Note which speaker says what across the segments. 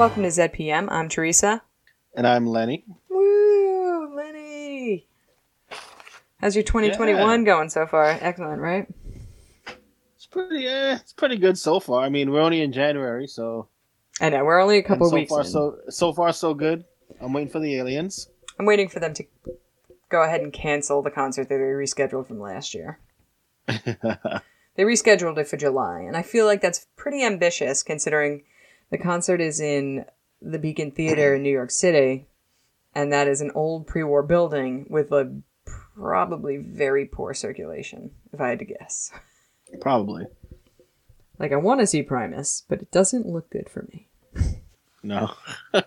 Speaker 1: Welcome to ZPM. I'm Teresa.
Speaker 2: And I'm Lenny.
Speaker 1: Woo, Lenny. How's your 2021 going so far? Excellent, right?
Speaker 2: It's pretty, eh, it's pretty good so far. I mean, we're only in January, so.
Speaker 1: I know we're only a couple
Speaker 2: so
Speaker 1: weeks
Speaker 2: far,
Speaker 1: in.
Speaker 2: so so far so good. I'm waiting for the aliens.
Speaker 1: I'm waiting for them to go ahead and cancel the concert that they rescheduled from last year. They rescheduled it for July, and I feel like that's pretty ambitious considering the concert is in the Beacon Theater in New York City, and that is an old pre-war building with a probably very poor circulation, if I had to guess.
Speaker 2: Probably
Speaker 1: Like I want to see Primus, but it doesn't look good for me.
Speaker 2: no.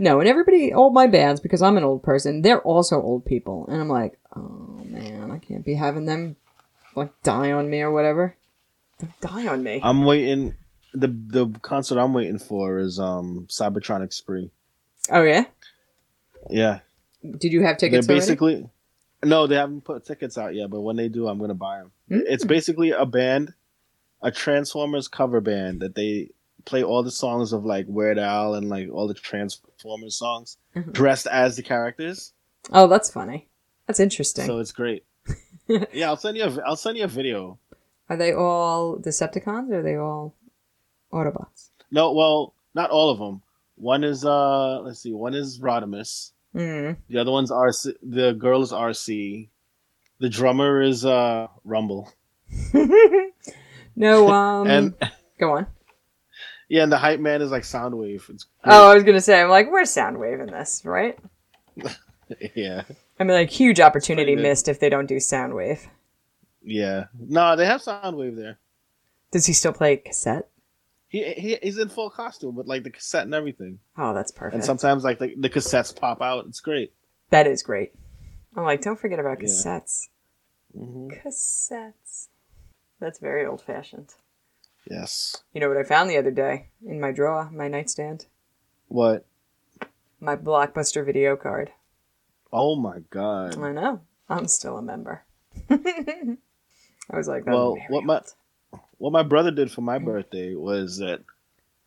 Speaker 1: No, and everybody, all my bands, because I'm an old person, they're also old people, and I'm like, oh man, I can't be having them like die on me or whatever. Don't die on me.
Speaker 2: I'm waiting. The the concert I'm waiting for is um Cybertronic Spree.
Speaker 1: oh yeah,
Speaker 2: Yeah,
Speaker 1: did you have
Speaker 2: they're
Speaker 1: tickets already?
Speaker 2: basically. No, they haven't put tickets out yet, but when they do, I'm gonna buy them.
Speaker 1: Mm.
Speaker 2: It's basically a band, a Transformers cover band that they play all the songs of like Weird Al and like all the Transformers songs,
Speaker 1: Mhm.
Speaker 2: dressed as the characters.
Speaker 1: Oh, that's funny. That's interesting.
Speaker 2: So it's great. yeah, I'll send you. A, I'll send you a video.
Speaker 1: are they all Decepticons or are they all Autobots?
Speaker 2: No, well, not all of them. One is uh, let's see. One is Rodimus.
Speaker 1: Mm.
Speaker 2: The other one's RC. The girl is RC. The drummer is uh Rumble.
Speaker 1: no, um,
Speaker 2: and
Speaker 1: go on.
Speaker 2: yeah, and the hype man is like Soundwave. It's
Speaker 1: Oh, I was gonna say, I'm like, where's Soundwave in this, right?
Speaker 2: yeah,
Speaker 1: I mean, like, huge opportunity missed if they don't do Soundwave.
Speaker 2: yeah. No, they have Soundwave there.
Speaker 1: Does he still play cassette?
Speaker 2: He, he he's in full costume with like the cassette and everything.
Speaker 1: Oh, that's perfect.
Speaker 2: And sometimes like the, the cassettes pop out. It's great.
Speaker 1: That is great. I'm like, don't forget about
Speaker 2: Yeah.
Speaker 1: cassettes.
Speaker 2: hmm
Speaker 1: Cassettes. That's very old fashioned.
Speaker 2: Yes.
Speaker 1: You know what I found the other day in my drawer, my nightstand?
Speaker 2: What?
Speaker 1: My Blockbuster video card.
Speaker 2: Oh my god.
Speaker 1: I know. I'm still a member. I was like, that's
Speaker 2: Well, what my-
Speaker 1: old.
Speaker 2: What my brother did for my birthday was that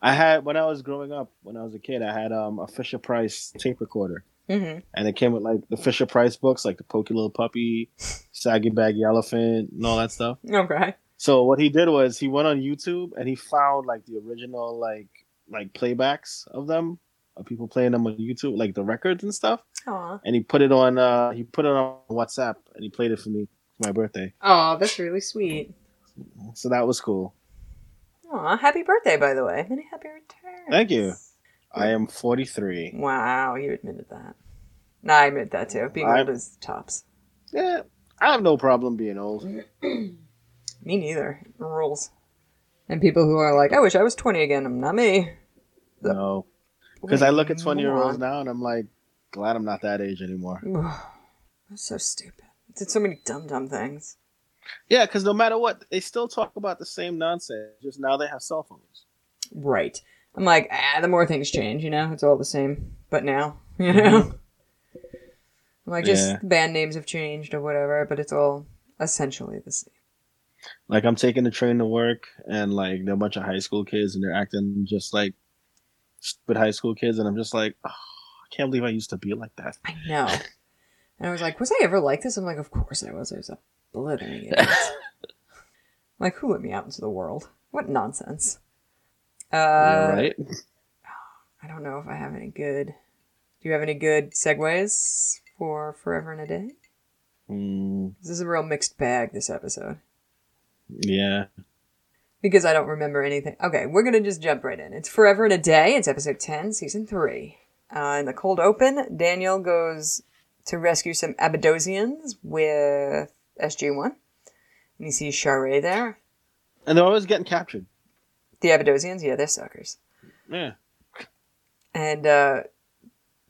Speaker 2: I had when I was growing up, when I was a kid, I had um a Fisher Price tape recorder,
Speaker 1: Mhm.
Speaker 2: and it came with like the Fisher Price books, like the Pokey Little Puppy, Saggy Baggy Elephant, and all that stuff.
Speaker 1: Okay.
Speaker 2: So what he did was he went on YouTube and he found like the original like like playbacks of them, of people playing them on YouTube, like the records and stuff,
Speaker 1: Aw.
Speaker 2: and he put it on uh he put it on WhatsApp and he played it for me for my birthday.
Speaker 1: Oh, that's really sweet.
Speaker 2: So that was cool.
Speaker 1: Aw, happy birthday, by the way. Many happy returns.
Speaker 2: Thank you. I am 43.
Speaker 1: Wow, you admitted that. Nah, I admit that too. Being
Speaker 2: I'm-
Speaker 1: old is tops.
Speaker 2: Yeah, I have no problem being old.
Speaker 1: Me neither. Rules. And people who are like, I wish I was 20 again. I'm not me.
Speaker 2: No, because I look at 20 year olds now and I'm like, glad I'm not that age anymore.
Speaker 1: That's so stupid. Did so many dumb, dumb things.
Speaker 2: Yeah, because no matter what, they still talk about the same nonsense. Just now they have cell phones.
Speaker 1: Right. I'm like, ah, the more things change, you know, it's all the same. But now, you know? I'm like, just
Speaker 2: Yeah.
Speaker 1: band names have changed or whatever, but it's all essentially the same.
Speaker 2: Like I'm taking the train to work and like there are a bunch of high school kids and they're acting just like stupid high school kids, and I'm just like, oh, I can't believe I used to be like that.
Speaker 1: I know. And I was like, was I ever like this? I'm like, of course I was. I was a blithering idiot. like, who let me out into the world? What nonsense. Uh,
Speaker 2: right?
Speaker 1: I don't know if I have any good. Do you have any good segues for Forever in a Day?
Speaker 2: Mm,
Speaker 1: This is a real mixed bag, this episode.
Speaker 2: yeah.
Speaker 1: Because I don't remember anything. Okay, we're going to just jump right in. It's Forever in a Day. It's episode 10, season 3. Uh, in the cold open, Daniel goes to rescue some Abadosians with SG1. And he sees Sha're there.
Speaker 2: And they're always getting captured.
Speaker 1: The Abadosians, yeah, they're suckers.
Speaker 2: Yeah.
Speaker 1: And uh,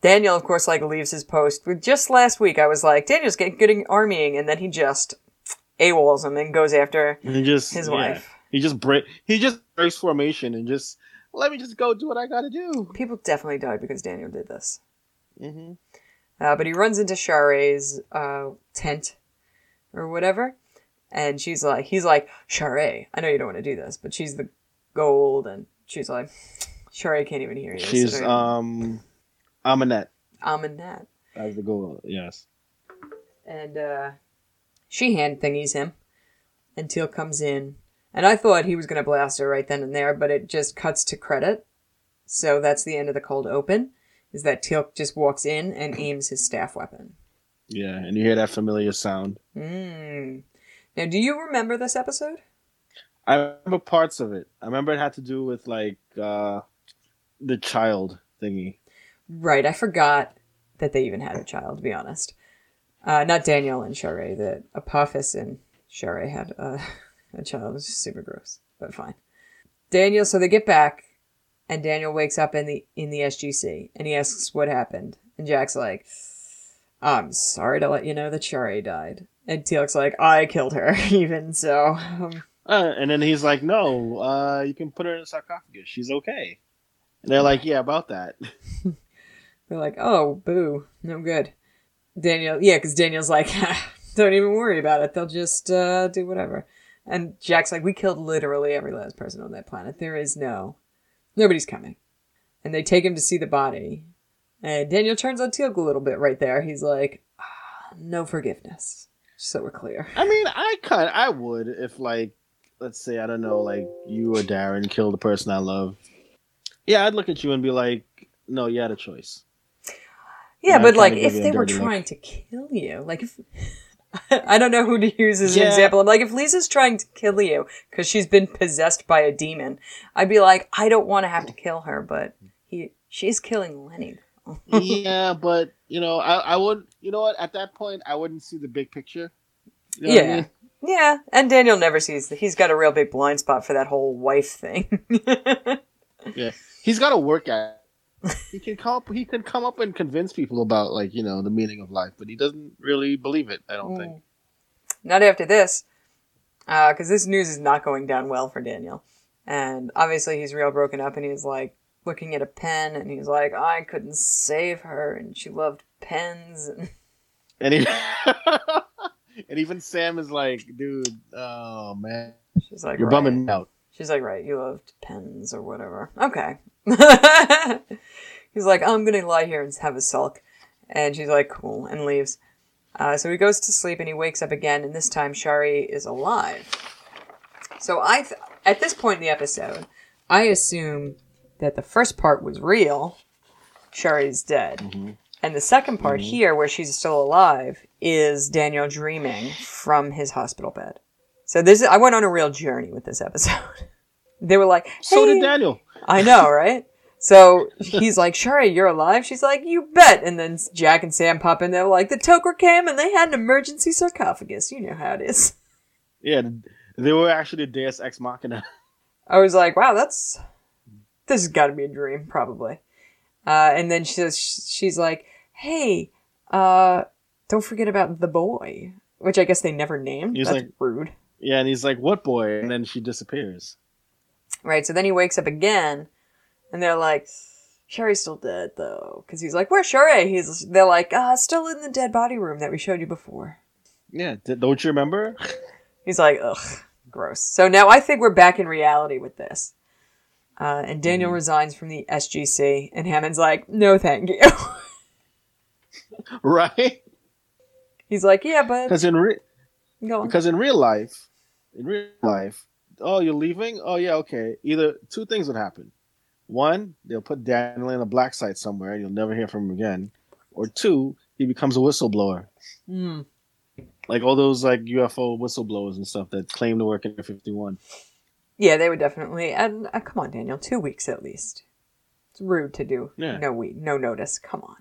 Speaker 1: Daniel, of course, like leaves his post. Just last week, I was like, Daniel's getting good at armying, and then he just AWOLs him and goes after
Speaker 2: And just
Speaker 1: his
Speaker 2: yeah.
Speaker 1: wife.
Speaker 2: He just break. He just breaks formation and just let me just go do what I gotta do.
Speaker 1: People definitely died because Daniel did this.
Speaker 2: hmm
Speaker 1: Uh, but he runs into Sha're's uh, tent or whatever, and she's like, he's like, Sha're, I know you don't want to do this, but she's the Goa'uld, and she's like, Sherry can't even hear you. so
Speaker 2: She's
Speaker 1: don't-
Speaker 2: um, Amaunet.
Speaker 1: I'm in that.
Speaker 2: As the Goa'uld, yes.
Speaker 1: And uh, she hand thingies him. And Teal'c comes in. And I thought he was going to blast her right then and there, but it just cuts to credit. So that's the end of the cold open. Is that Teal'c just walks in and aims his staff weapon.
Speaker 2: Yeah, and you hear that familiar sound.
Speaker 1: Mm. Now, do you remember this episode?
Speaker 2: I remember parts of it. I remember it had to do with like uh the child thingy.
Speaker 1: Right, I forgot that they even had a child, to be honest. Uh, not Daniel and Sherry, that Apophis and Sherry had uh, a child. It was just super gross, but fine. Daniel, so they get back, and Daniel wakes up in the in the SGC, and he asks what happened, and Jack's like, "I'm sorry to let you know that Sherry died," and Teal'c's like, "I killed her, even so." Um,
Speaker 2: Uh, and then he's like, "No, uh, you can put her in a sarcophagus. She's okay." And they're like, "Yeah, about that."
Speaker 1: They're like, oh, boo, no good. Daniel, yeah, because Daniel's like, don't even worry about it. They'll just uh, do whatever. And Jack's like, we killed literally every last person on that planet. There is no, nobody's coming. And they take him to see the body. And Daniel turns on Teal'c a little bit right there. He's like, ah, no forgiveness. So we're clear.
Speaker 2: I mean, I kind, I would if like, let's say, I don't know, like you or Darren killed the person I love. Yeah, I'd look at you and be like, "No, you had a choice."
Speaker 1: Yeah,
Speaker 2: Yeah,
Speaker 1: but like, if
Speaker 2: give you a
Speaker 1: they were
Speaker 2: dirty look.
Speaker 1: trying to kill you, like if I don't know who to use as an example. I'm like, if Lisa's trying to kill you because she's been possessed by a demon, I'd be like, I don't want to have to kill her, but he she's killing Lenny.
Speaker 2: Yeah, but you know, I, I would, you know what? At that point, I wouldn't see the big picture. You know what I
Speaker 1: yeah,
Speaker 2: mean?
Speaker 1: yeah, and Daniel never sees. that. He's got a real big blind spot for that whole wife thing.
Speaker 2: Yeah, he's got to work at. it. He can come up. He can come up and convince people about like you know the meaning of life, but he doesn't really believe it. I don't think. Mm.
Speaker 1: Not after this, uh, because this news is not going down well for Daniel. And obviously, he's real broken up, and he's like looking at a pen, and he's like, I couldn't save her, and she loved pens. And
Speaker 2: And he, and even Sam is like, dude, oh man,
Speaker 1: she's like,
Speaker 2: you're
Speaker 1: right.
Speaker 2: bumming out.
Speaker 1: She's like, right, you loved pens or whatever. Okay. he's like, I'm gonna lie here and have a sulk. And she's like, cool, and leaves. Uh, so he goes to sleep and he wakes up again, and this time Shari is alive. So I, th- at this point in the episode, I assume that the first part was real. Shari's dead.
Speaker 2: Mhm.
Speaker 1: And the second part here, where she's still alive, is Daniel dreaming from his hospital bed. So this, I went on a real journey with this episode. They were like,
Speaker 2: So did Daniel.
Speaker 1: I know, right? So he's like, Shari, you're alive? She's like, you bet. And then Jack and Sam pop in. They're like, the Tok'ra came and they had an emergency sarcophagus. You know how it is.
Speaker 2: Yeah, they were actually the Deus Ex Machina.
Speaker 1: I was like, wow, that's this has got to be a dream, probably. Uh, and then she says, she's like, hey, uh, don't forget about the boy, which I guess they never named.
Speaker 2: He's
Speaker 1: that's
Speaker 2: like-
Speaker 1: rude,
Speaker 2: Yeah, and he's like, "What boy?" And then she disappears.
Speaker 1: right? So then he wakes up again, and they're like, Sherry's still dead though, because he's like, where's Sherry? He's they're like, ah, still in the dead body room that we showed you before.
Speaker 2: Yeah, d- don't you remember?
Speaker 1: He's like, ugh, gross. So now I think we're back in reality with this. Uh, and Daniel
Speaker 2: Mm-hmm.
Speaker 1: resigns from the SGC, and Hammond's like, no, thank you.
Speaker 2: right?
Speaker 1: He's like, yeah, but
Speaker 2: Because in re- because in real life, in real life, oh, you're leaving? Oh, yeah, okay. Either two things would happen. One, they'll put Daniel in a black site somewhere, and you'll never hear from him again. Or two, he becomes a whistleblower,
Speaker 1: Mm.
Speaker 2: like all those like UFO whistleblowers and stuff that claim to work in Area 51.
Speaker 1: Yeah, they would definitely. And uh, come on, Daniel, two weeks at least. It's rude to do.
Speaker 2: Yeah.
Speaker 1: No we no notice. Come on.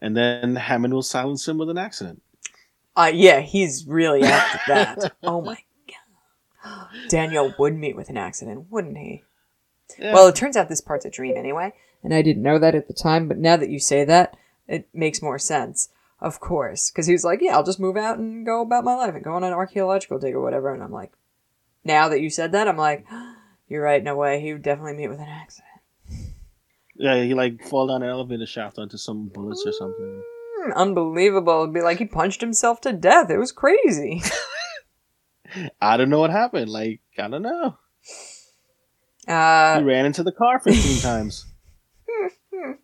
Speaker 2: And then Hammond will silence him with an accident.
Speaker 1: Uh, yeah, he's really after that. oh my god. Daniel would meet with an accident, wouldn't he?
Speaker 2: Yeah.
Speaker 1: Well, it turns out this part's a dream anyway, and I didn't know that at the time, but now that you say that, it makes more sense. Of course, because he was like, "Yeah, I'll just move out and go about my life and go on an archaeological dig or whatever." And I'm like, now that you said that, I'm like, you're right. No way. He would definitely meet with an accident.
Speaker 2: Yeah, he like fall down an elevator shaft onto some bullets or something.
Speaker 1: Mm, unbelievable! It'd be like he punched himself to death. It was crazy.
Speaker 2: I don't know what happened. Like I don't know.
Speaker 1: Uh,
Speaker 2: he ran into the car fifteen times.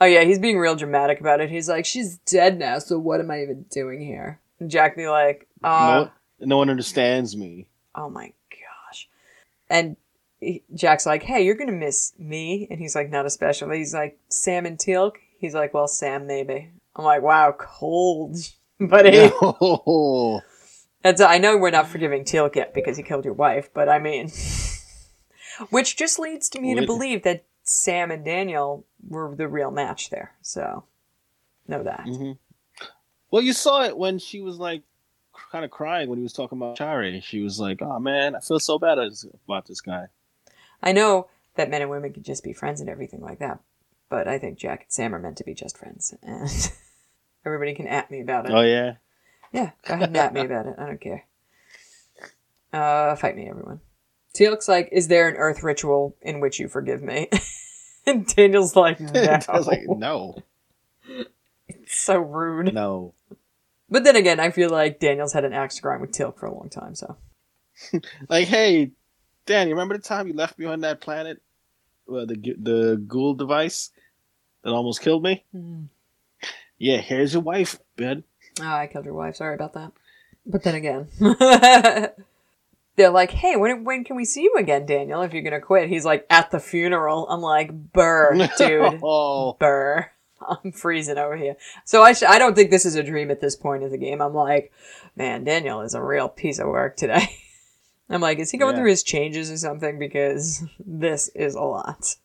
Speaker 1: oh yeah, he's being real dramatic about it. He's like, "She's dead now, so what am I even doing here?" And Jack be like, uh,
Speaker 2: no one understands me.
Speaker 1: "Oh my gosh," and he- Jack's like, "Hey, you're gonna miss me," and he's like, "Not especially." He's like, "Sam and Teal'c." He's like, "Well, Sam maybe." I'm like, "Wow, cold." But
Speaker 2: No.
Speaker 1: That's, I know we're not forgiving Teal'c yet because he killed your wife, but I mean, which just leads to me to believe that Sam and Daniel were the real match there. So, know that.
Speaker 2: hmm Well, you saw it when she was like kind of crying when he was talking about Shari. She was like, "Oh man, I feel so bad about this guy."
Speaker 1: I know that men and women can just be friends and everything like that, but I think Jack and Sam are meant to be just friends, and everybody can at me about it.
Speaker 2: Oh yeah.
Speaker 1: Yeah, go ahead and at me about it. I don't care. Uh, fight me, everyone. Teal'c's like, is there an earth ritual in which you forgive me? and Daniel's like, no.
Speaker 2: I was like, "No,
Speaker 1: so rude.
Speaker 2: no."
Speaker 1: But then again, I feel like Daniel's had an axe to grind with Teal'c for a long time, so.
Speaker 2: Like, hey, Dan, you remember the time you left me on that planet, uh, the the Goa'uld device that almost killed me? Yeah, here's your wife, bud.
Speaker 1: Oh, I killed your wife. Sorry about that. But then again, they're like, "Hey, when when can we see you again, Daniel? If you're gonna quit?" He's like, "At the funeral." I'm like, "Burr, dude,
Speaker 2: oh,
Speaker 1: burr." I'm freezing over here. So I sh- I don't think this is a dream at this point of the game. I'm like, man, Daniel is a real piece of work today. I'm like, is he going
Speaker 2: Yeah.
Speaker 1: through his changes or something? Because this is a lot.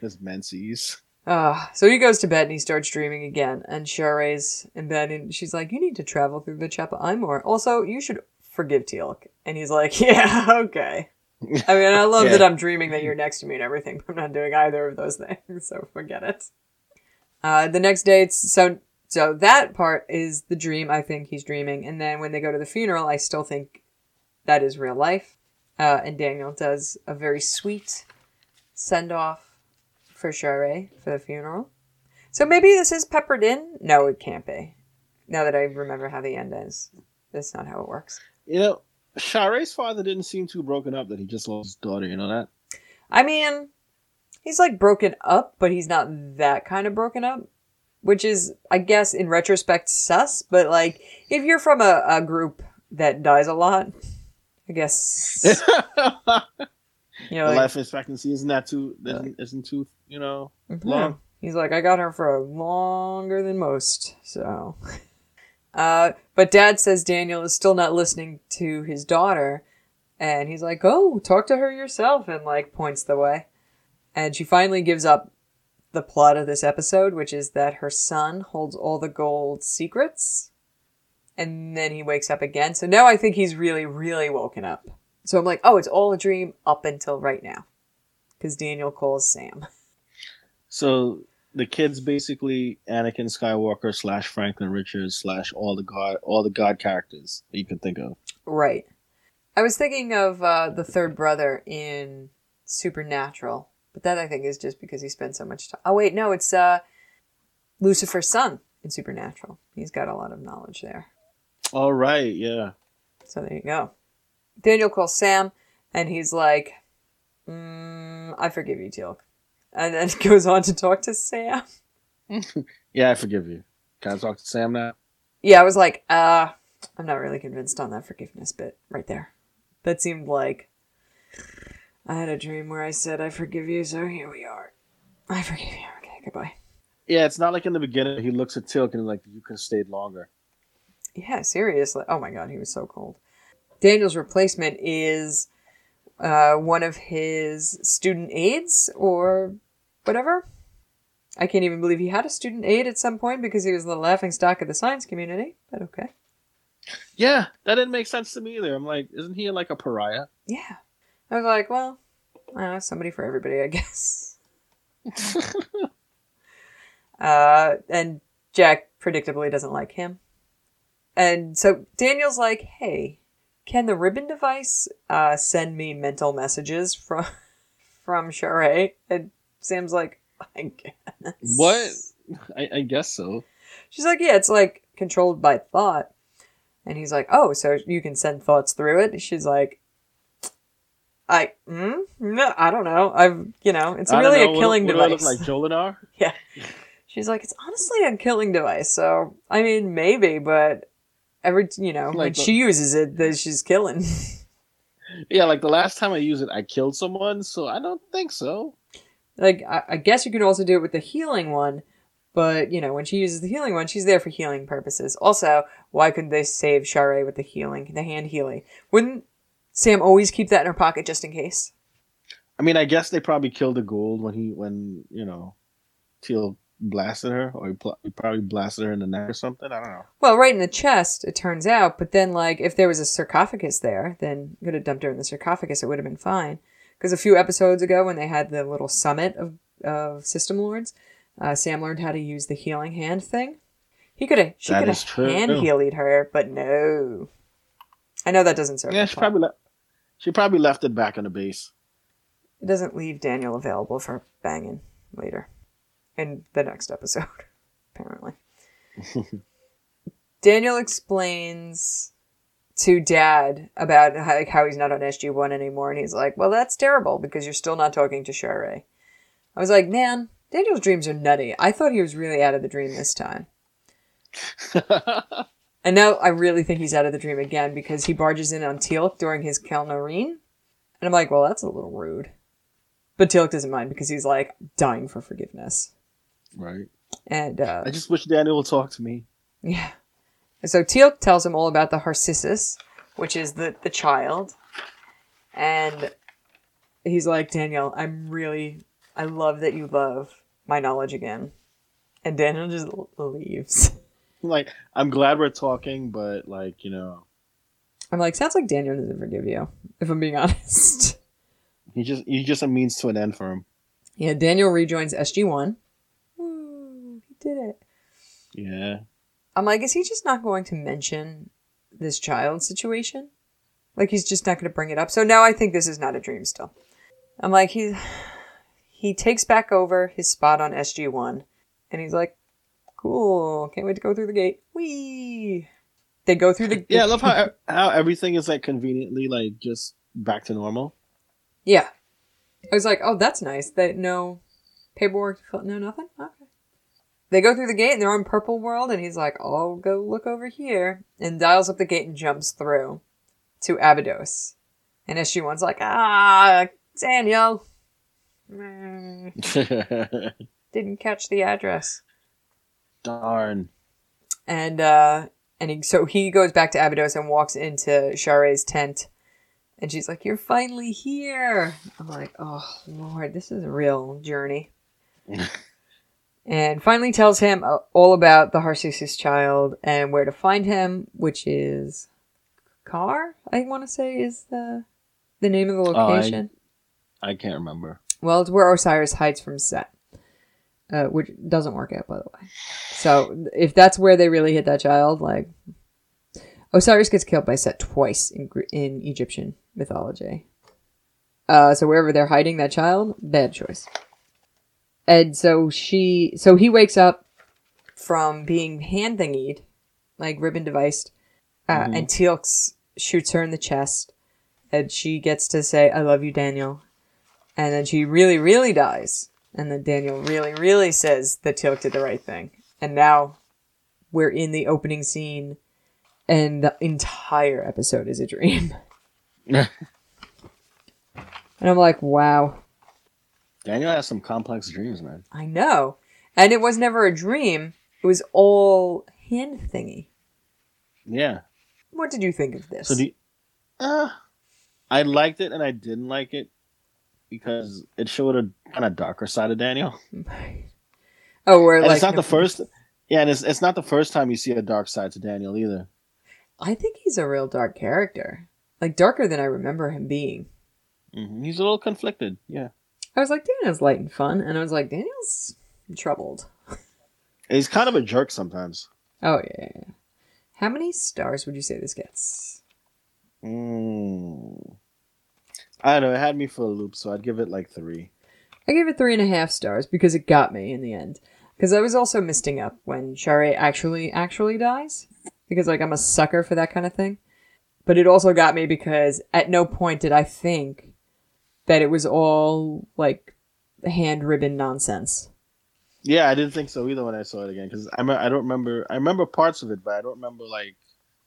Speaker 2: his menses.
Speaker 1: Uh, so he goes to bed and he starts dreaming again. And Sha're's in bed and she's like, You need to travel through the Chapel Imor. Also, you should forgive Teal'c. And he's like, Yeah, okay. I mean, I love
Speaker 2: Yeah.
Speaker 1: that I'm dreaming that you're next to me and everything, but I'm not doing either of those things, so forget it. Uh, the next day, it's so so that part is the dream. I think he's dreaming, and then when they go to the funeral, I still think that is real life. Uh, and Daniel does a very sweet send off for Sha're for the funeral. So maybe this is peppered in. No, it can't be. Now that I remember how the end is, that's not how it works.
Speaker 2: You know, Sha're's father didn't seem too broken up that he just lost his daughter. You know that?
Speaker 1: I mean, he's like broken up, but he's not that kind of broken up, which is, I guess, in retrospect, sus. But like, if you're from a, a group that dies a lot, I guess you know,
Speaker 2: the
Speaker 1: like,
Speaker 2: life expectancy isn't that too isn't, isn't too you know
Speaker 1: Mhm.
Speaker 2: long.
Speaker 1: He's like, I got her for longer than most, so. Uh, but dad says Daniel is still not listening to his daughter, and he's like, "Oh, talk to her yourself," and like points the way. And she finally gives up the plot of this episode, which is that her son holds all the Goa'uld secrets, and then he wakes up again. So now I think he's really, really woken up. So I'm like, oh, it's all a dream up until right now, because Daniel calls Sam.
Speaker 2: So the kids basically Anakin Skywalker slash Franklin Richards slash all the god all the god characters that you can think of.
Speaker 1: Right. I was thinking of uh, the third brother in Supernatural, but that I think is just because he spent so much time. Oh wait, no, it's uh, Lucifer's son in Supernatural. He's got a lot of knowledge there.
Speaker 2: All right, yeah.
Speaker 1: So there you go. Daniel calls Sam, and he's like, mm, "I forgive you, Teal'c," and then goes on to talk to Sam.
Speaker 2: Yeah, I forgive you. Can I talk to Sam now?
Speaker 1: Yeah, I was like, uh, I'm not really convinced on that forgiveness bit right there. That seemed like I had a dream where I said I forgive you, so here we are. I forgive you. Okay, goodbye.
Speaker 2: Yeah, it's not like in the beginning he looks at Teal'c and like you could have stayed longer.
Speaker 1: Yeah, seriously. Oh my god, he was so cold. Daniel's replacement is uh, one of his student aides or whatever. I can't even believe he had a student aide at some point because he was the laughing stock of the science community, but okay.
Speaker 2: Yeah, that didn't make sense to me either. I'm like, isn't he like a pariah?
Speaker 1: Yeah. I was like, well, uh, somebody for everybody, I guess. uh, and Jack predictably doesn't like him. And so Daniel's like, hey, can the ribbon device uh, send me mental messages from from Charade? And Sam's like, I guess.
Speaker 2: What? I, I guess so.
Speaker 1: She's like, yeah, it's like controlled by thought. And he's like, oh, so you can send thoughts through it? She's like, I, mm? no, I don't know. I've, you know, it's
Speaker 2: I
Speaker 1: really
Speaker 2: know.
Speaker 1: a killing
Speaker 2: what, what
Speaker 1: device.
Speaker 2: do I look like Jolinar?
Speaker 1: Yeah. She's like, it's honestly a killing device. So, I mean, maybe, but every, you know, when
Speaker 2: Like the-
Speaker 1: she uses it, then she's killing.
Speaker 2: Yeah, like the last time I used it, I killed someone, so I don't think so.
Speaker 1: like, I, I guess you can also do it with the healing one, but, you know, when she uses the healing one, she's there for healing purposes. Also, why couldn't they save Sha're with the healing, the hand healing? Wouldn't Sam always keep that in her pocket just in case?
Speaker 2: I mean, I guess they probably killed the Goa'uld when he, when you know, Teal'c blasted her, or he, pl- he probably blasted her in the neck or something. I don't know.
Speaker 1: Well, right in the chest, it turns out. But then, like, if there was a sarcophagus there, then could have dumped her in the sarcophagus. It would have been fine. Because a few episodes ago, when they had the little summit of, of System Lords, uh, Sam learned how to use the healing hand thing. He could have, she could have hand healed her, but no. I know that doesn't serve.
Speaker 2: Yeah, she probably left. She probably left it back on the base.
Speaker 1: It doesn't leave Daniel available for banging later in the next episode, apparently. Daniel explains to Dad about how, like, how he's not on SG1 anymore, and he's like, Well, that's terrible because you're still not talking to Sha're. I was like, Man, Daniel's dreams are nutty. I thought he was really out of the dream this time. And now I really think he's out of the dream again because he barges in on Teal'c during his kel'no'reem. And I'm like, well, that's a little rude. But Teal'c doesn't mind because he's like dying for forgiveness.
Speaker 2: right.
Speaker 1: And uh,
Speaker 2: I just wish Daniel would talk to me.
Speaker 1: yeah. And so Teal'c tells him all about the Harcesis, which is the, the child. And he's like, Daniel, I'm really, I love that you love my knowledge again. And Daniel just leaves.
Speaker 2: Like, I'm glad we're talking, but like, you know,
Speaker 1: I'm like, sounds like Daniel doesn't forgive you, if I'm being honest.
Speaker 2: he just he's just a means to an end for him.
Speaker 1: Yeah, Daniel rejoins SG1. Woo, he did it.
Speaker 2: Yeah.
Speaker 1: I'm like, is he just not going to mention this child situation? Like, he's just not going to bring it up. So now I think this is not a dream still. I'm like, he, he takes back over his spot on SG1, and he's like, cool, can't wait to go through the gate. Whee! They go through the
Speaker 2: Yeah, I love how how everything is like conveniently like just back to normal.
Speaker 1: Yeah. I was like, oh, that's nice. That no paperwork, no nothing. Okay. They go through the gate and they're on Purple World, and he's like, I'll go look over here, and dials up the gate and jumps through to Abydos. And SG1's like, ah, Daniel, didn't catch the address.
Speaker 2: Darn.
Speaker 1: And uh, and he, so he goes back to Abydos and walks into Sha're's tent, and she's like, "You're finally here." I'm like, "Oh Lord, this is a real journey." and finally tells him uh, all about the Harcesis child and where to find him, which is Car. I want to say is the the name of the
Speaker 2: Oh, I-
Speaker 1: location.
Speaker 2: I can't remember.
Speaker 1: Well, it's where Osiris hides from Set, uh, which doesn't work out, by the way. So if that's where they really hit that child, like Osiris gets killed by Set twice in in Egyptian mythology. Uh, so wherever they're hiding that child, bad choice. And so she, so he wakes up from being hand thingied, like ribbon deviced, uh,
Speaker 2: Mhm.
Speaker 1: and Teal'c shoots her in the chest, and she gets to say, "I love you, Daniel." And then she really, really dies. And then Daniel really, really says that Teal'c did the right thing. And now we're in the opening scene, and the entire episode is a dream. And I'm like, wow,
Speaker 2: Daniel has some complex dreams, man.
Speaker 1: I know. And it was never a dream, it was all hand thingy.
Speaker 2: Yeah.
Speaker 1: What did you think of this?
Speaker 2: So you, uh, I liked it and I didn't like it because it showed a kind of darker side of Daniel.
Speaker 1: oh, we're like.
Speaker 2: it's not the first. Yeah, and it's it's not the first time you see a dark side to Daniel either.
Speaker 1: I think he's a real dark character. Like, darker than I remember him being.
Speaker 2: hmm He's a little conflicted. Yeah,
Speaker 1: I was like, Daniel's light and fun. And I was like, Daniel's troubled.
Speaker 2: he's kind of a jerk sometimes.
Speaker 1: Oh, yeah. How many stars would you say this gets?
Speaker 2: Mm. I don't know. It had me for a loop, so I'd give it like three.
Speaker 1: I gave it three and a half stars because it got me in the end. Because I was also misting up when Shari actually actually dies. Because like I'm a sucker for that kind of thing. But it also got me because at no point did I think that it was all like hand ribbon nonsense.
Speaker 2: Yeah, I didn't think so either when I saw it again because I I don't remember. I remember parts of it, but I don't remember like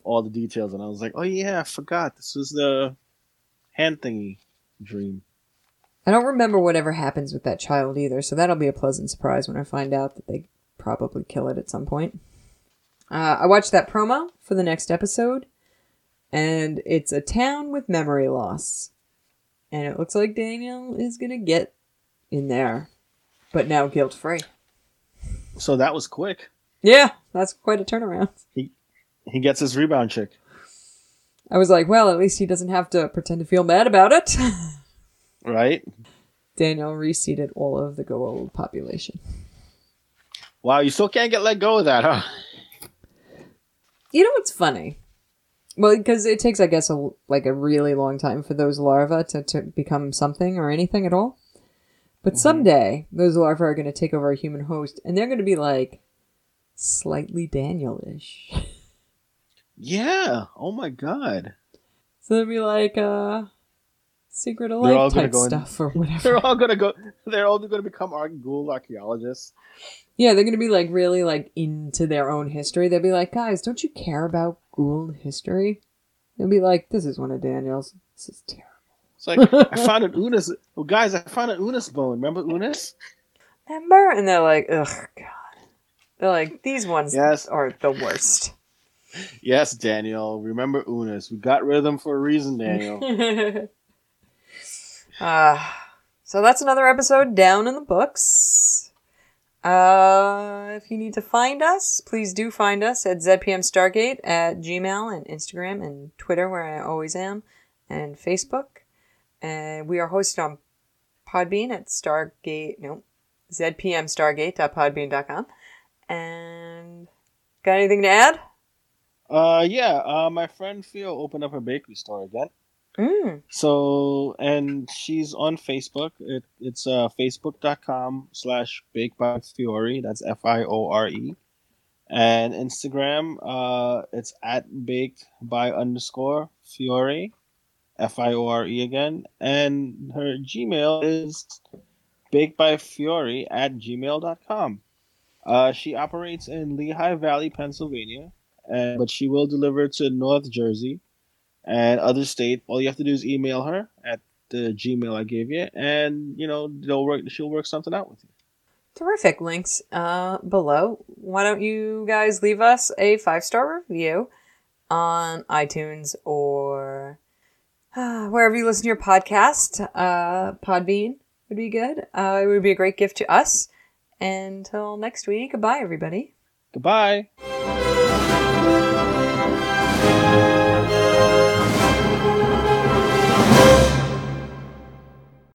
Speaker 2: all the details. And I was like, oh yeah, I forgot this was the hand thingy dream.
Speaker 1: I don't remember whatever happens with that child either, so that'll be a pleasant surprise when I find out that they probably kill it at some point. Uh, I watched that promo for the next episode, and it's a town with memory loss. And it looks like Daniel is gonna get in there, but now guilt free.
Speaker 2: So that was quick.
Speaker 1: Yeah, that's quite a turnaround.
Speaker 2: He gets his rebound chick.
Speaker 1: I was like, well, at least he doesn't have to pretend to feel bad about it.
Speaker 2: Right?
Speaker 1: Daniel reseeded all of the Goa'uld population.
Speaker 2: Wow, you still can't get let go of that, huh?
Speaker 1: You know what's funny? Well, because it takes, I guess, a, like a really long time for those larvae to, to become something or anything at all. But mm-hmm. someday, those larvae are going to take over a human host, and they're going to be like slightly Daniel-ish.
Speaker 2: Yeah. Oh my god.
Speaker 1: so they'll be like, uh, secret of life type
Speaker 2: go in-
Speaker 1: stuff or whatever.
Speaker 2: They're all gonna go. They're all gonna become Goa'uld archaeologists.
Speaker 1: Yeah, they're gonna be like really like into their own history. They'll be like, guys, don't you care about Goa'uld history? They'll be like, this is one of Daniel's. This is terrible.
Speaker 2: It's like I found an Unas. Oh, guys, I found an Unas bone. Remember Unas?
Speaker 1: Remember? And they're like, ugh, god. They're like, these ones
Speaker 2: Yes.
Speaker 1: are the worst.
Speaker 2: Yes, Daniel. Remember Unas? We got rid of them for a reason, Daniel.
Speaker 1: uh, so that's another episode down in the books. Uh, if you need to find us, please do find us at ZPM Stargate at Gmail and Instagram and Twitter, where I always am, and Facebook. And we are hosted on Podbean at Stargate, no, zpmstargate.podbean.com. And got anything to add?
Speaker 2: Uh, yeah. Uh, my friend Theo opened up a bakery store again.
Speaker 1: Mm.
Speaker 2: So, and she's on Facebook. It, it's uh, facebook.com slash bake by Fiore. That's F I O R E. And Instagram, uh, it's at baked by underscore Fiore. F I O R E again. And her Gmail is baked by Fiore at gmail.com. Uh, she operates in Lehigh Valley, Pennsylvania, and, but she will deliver to North Jersey and other state. All you have to do is email her at the Gmail I gave you, and you know they'll work. She'll work something out with you.
Speaker 1: Terrific links uh, below. Why don't you guys leave us a five star review on iTunes or uh, wherever you listen to your podcast? Uh, Podbean would be good. Uh, it would be a great gift to us. Until next week, goodbye, everybody.
Speaker 2: Goodbye.